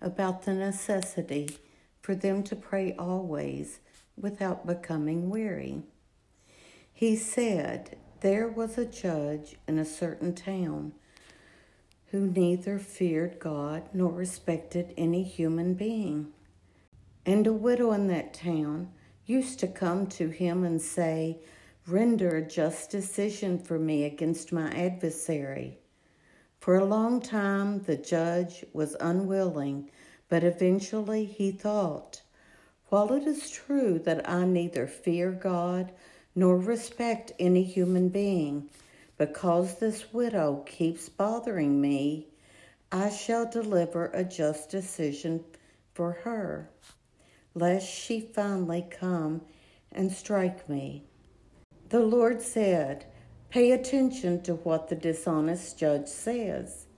about the necessity for them to pray always without becoming weary. He said, There was a judge in a certain town who neither feared God nor respected any human being. And a widow in that town used to come to him and say, Render a just decision for me against my adversary. For a long time the judge was unwilling, but eventually he thought, While it is true that I neither fear God nor respect any human being, because this widow keeps bothering me, I shall deliver a just decision for her, lest she finally come and strike me. The Lord said, Pay attention to what the dishonest judge says.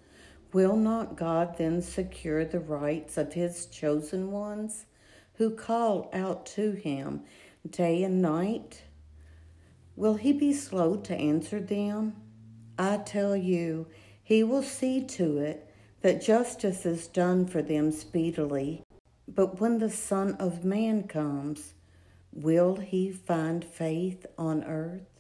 Will not God then secure the rights of his chosen ones who call out to him day and night? Will he be slow to answer them? I tell you, he will see to it that justice is done for them speedily. But when the Son of Man comes, Will he find faith on earth?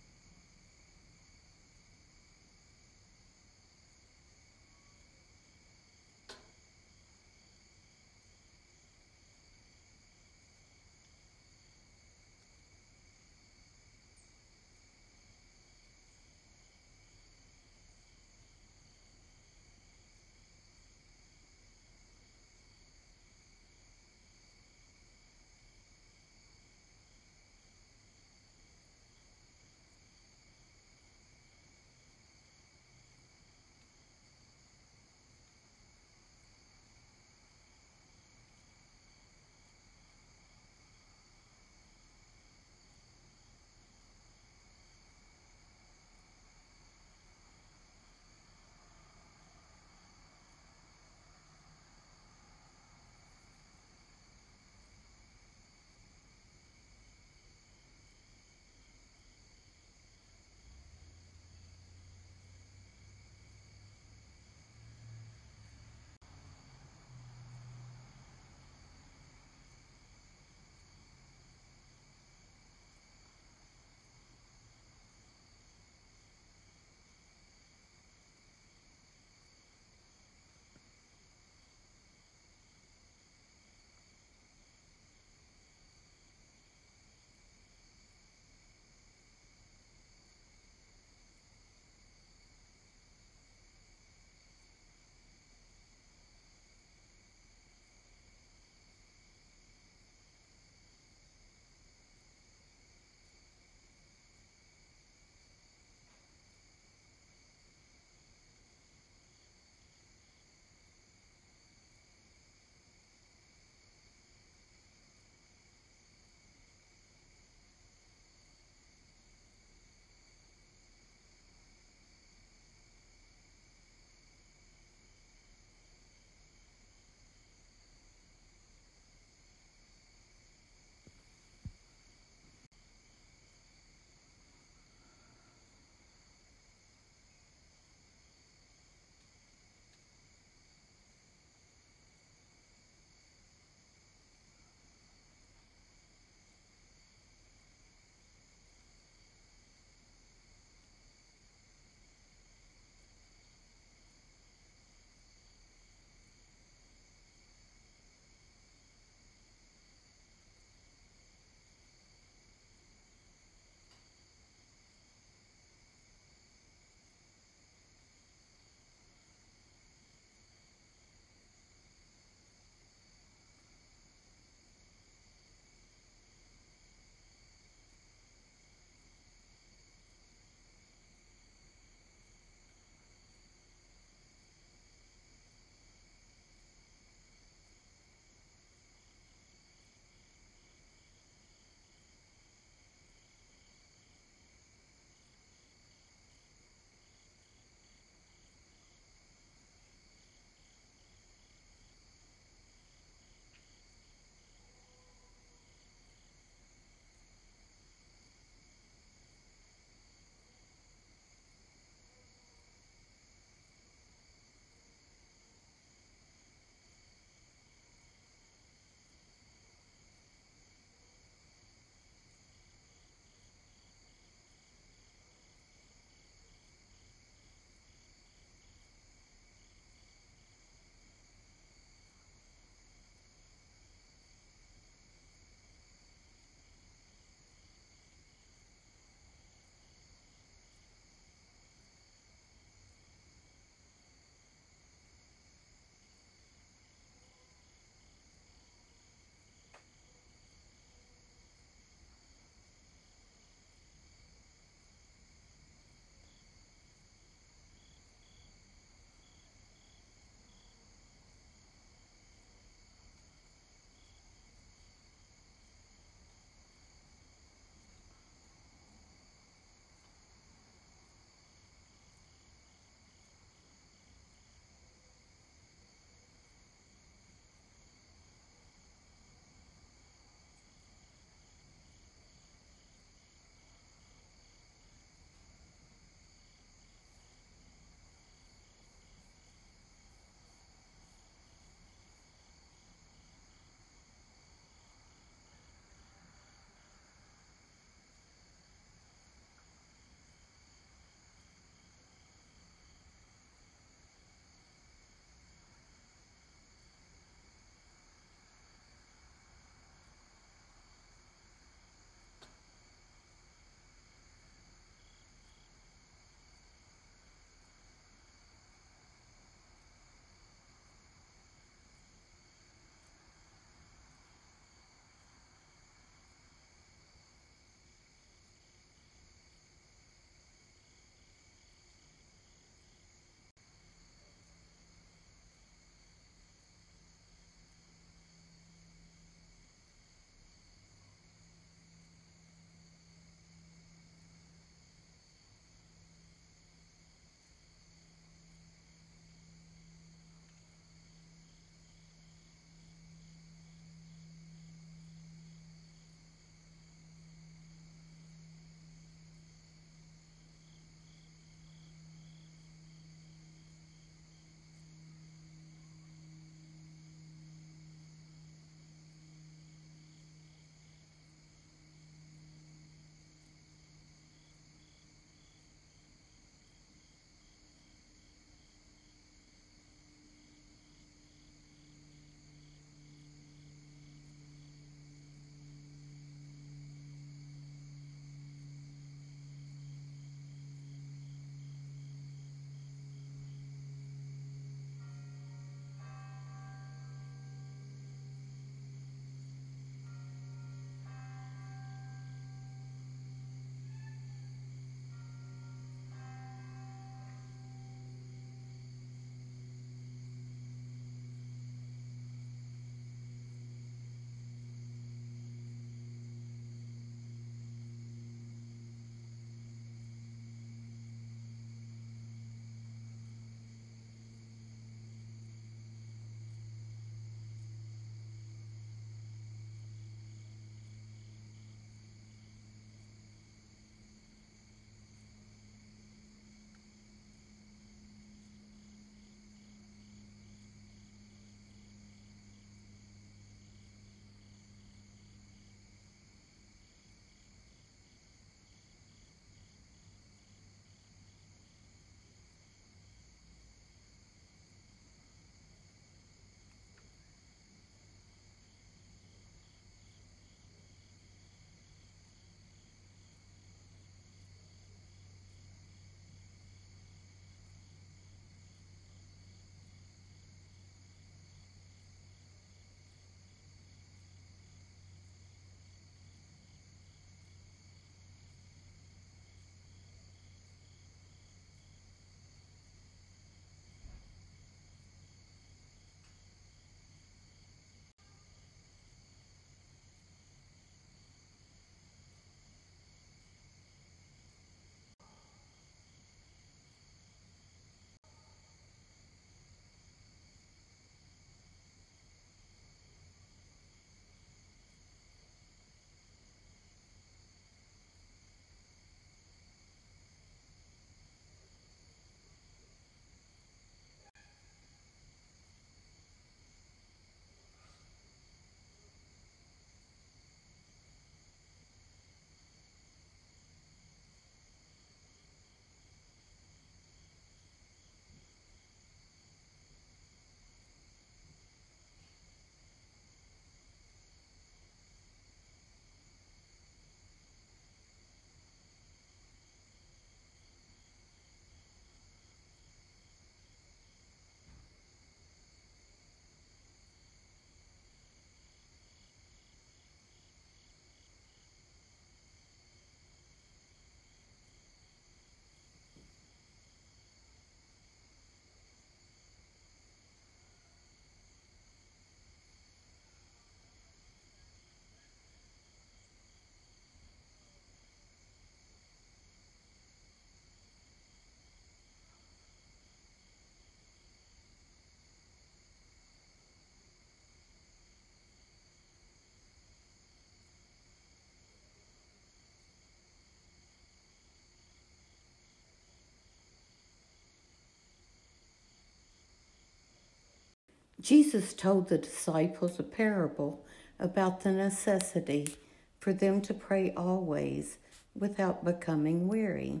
Jesus told the disciples a parable about the necessity for them to pray always without becoming weary.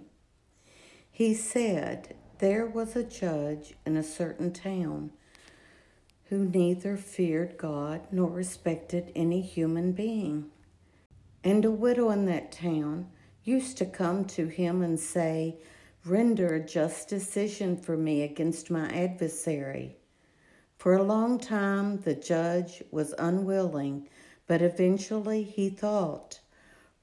He said, There was a judge in a certain town who neither feared God nor respected any human being. And a widow in that town used to come to him and say, Render a just decision for me against my adversary. For a long time the judge was unwilling, but eventually he thought,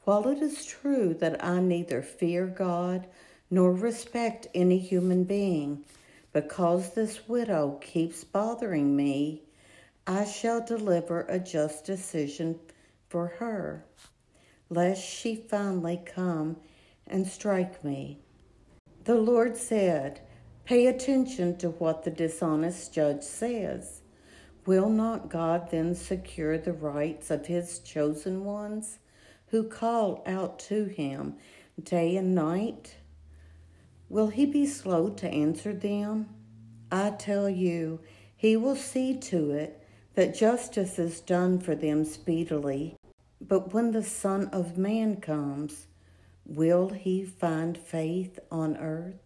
While it is true that I neither fear God nor respect any human being, because this widow keeps bothering me, I shall deliver a just decision for her, lest she finally come and strike me. The Lord said, Pay attention to what the dishonest judge says. Will not God then secure the rights of his chosen ones who call out to him day and night? Will he be slow to answer them? I tell you, he will see to it that justice is done for them speedily. But when the Son of Man comes, will he find faith on earth?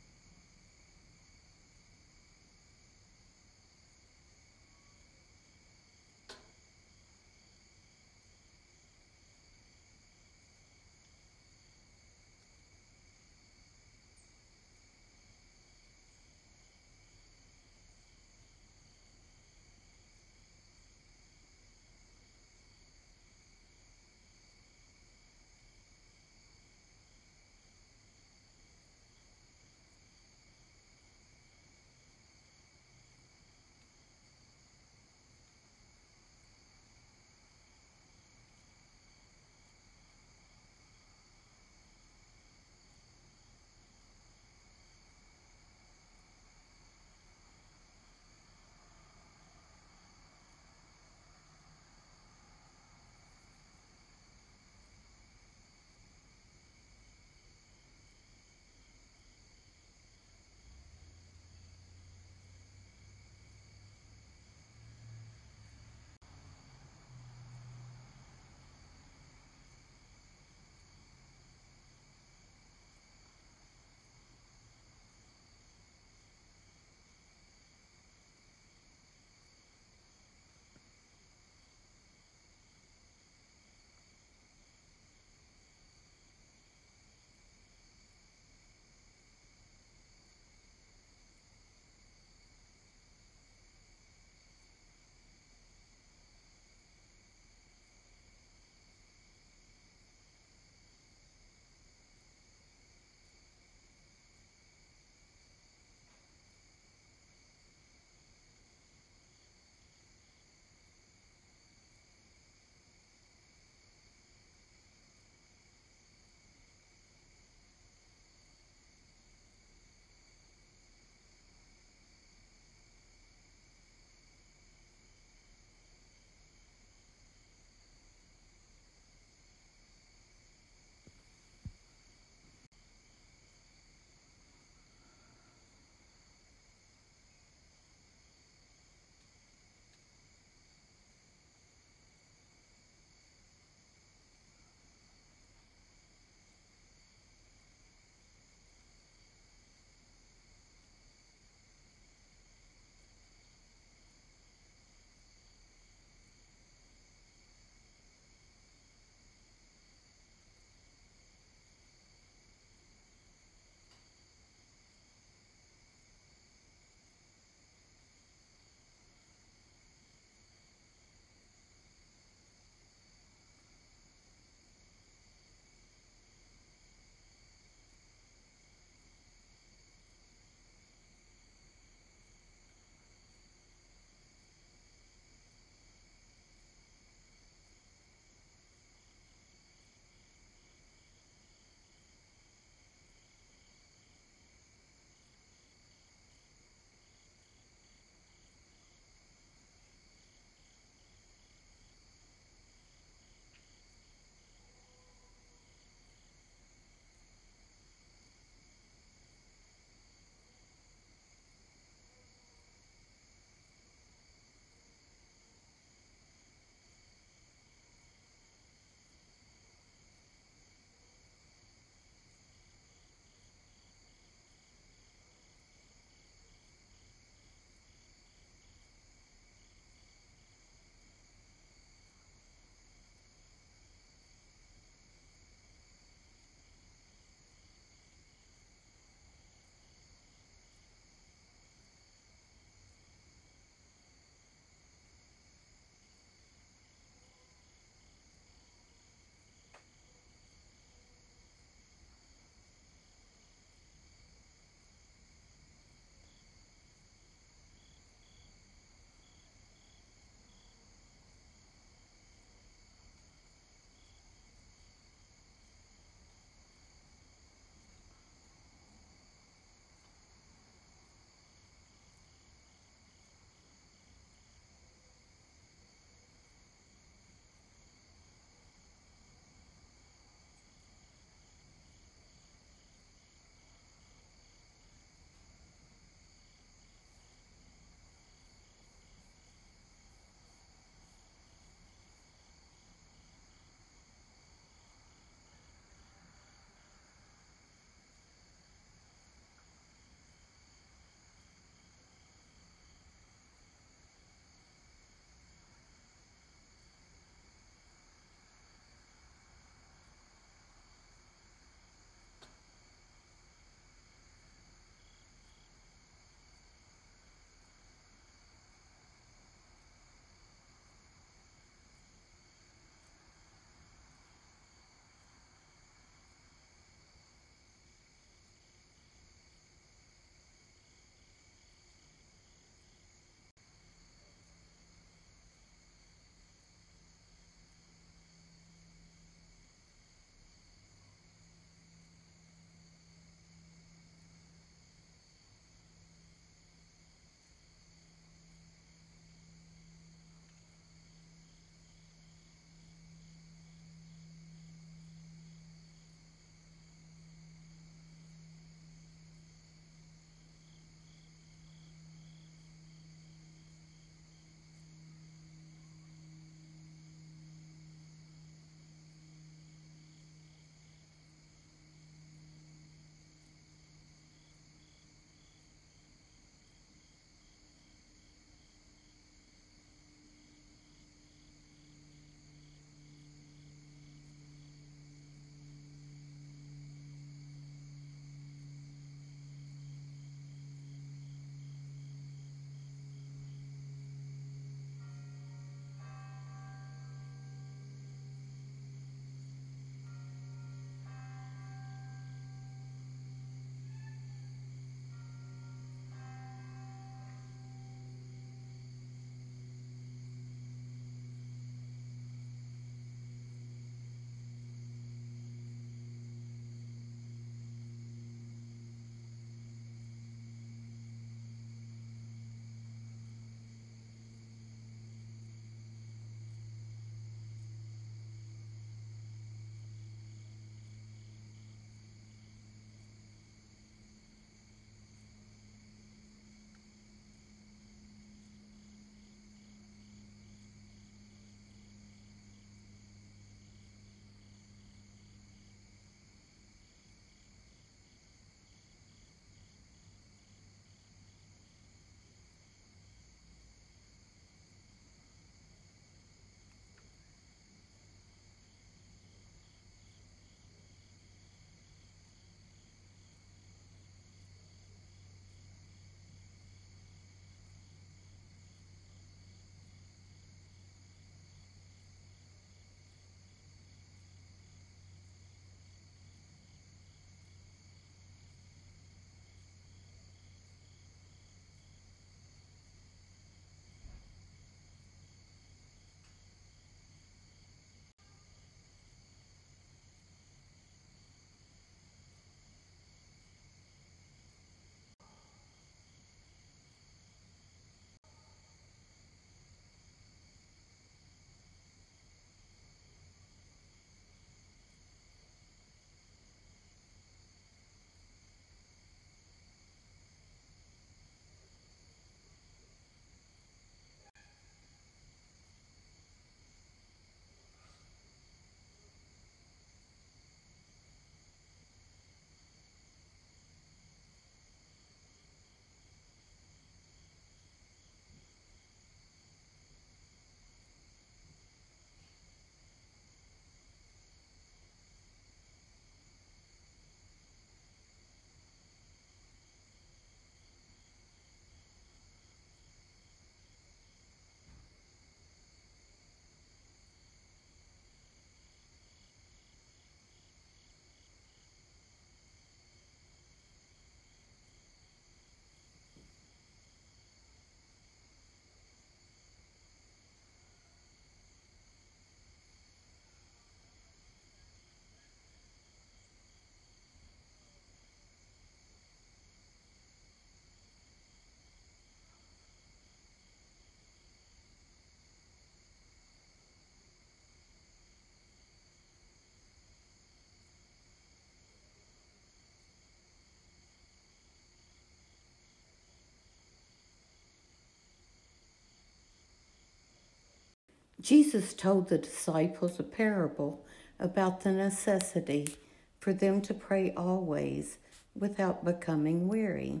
Jesus told the disciples a parable about the necessity for them to pray always without becoming weary.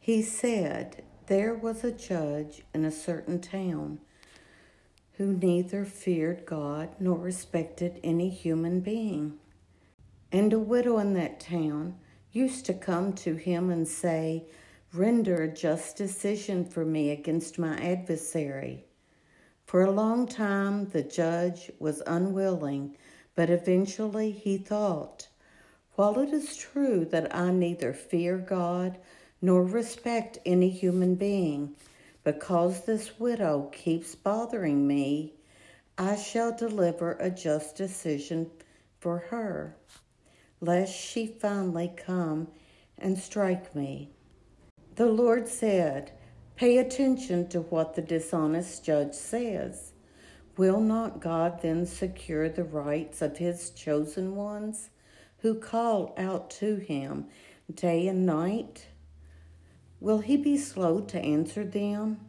He said, There was a judge in a certain town who neither feared God nor respected any human being. And a widow in that town used to come to him and say, Render a just decision for me against my adversary. For a long time the judge was unwilling, but eventually he thought, While it is true that I neither fear God nor respect any human being, because this widow keeps bothering me, I shall deliver a just decision for her, lest she finally come and strike me. The Lord said, Pay attention to what the dishonest judge says. Will not God then secure the rights of his chosen ones who call out to him day and night? Will he be slow to answer them?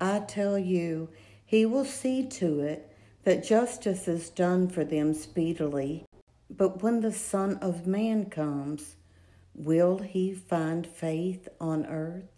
I tell you, he will see to it that justice is done for them speedily. But when the Son of Man comes, will he find faith on earth?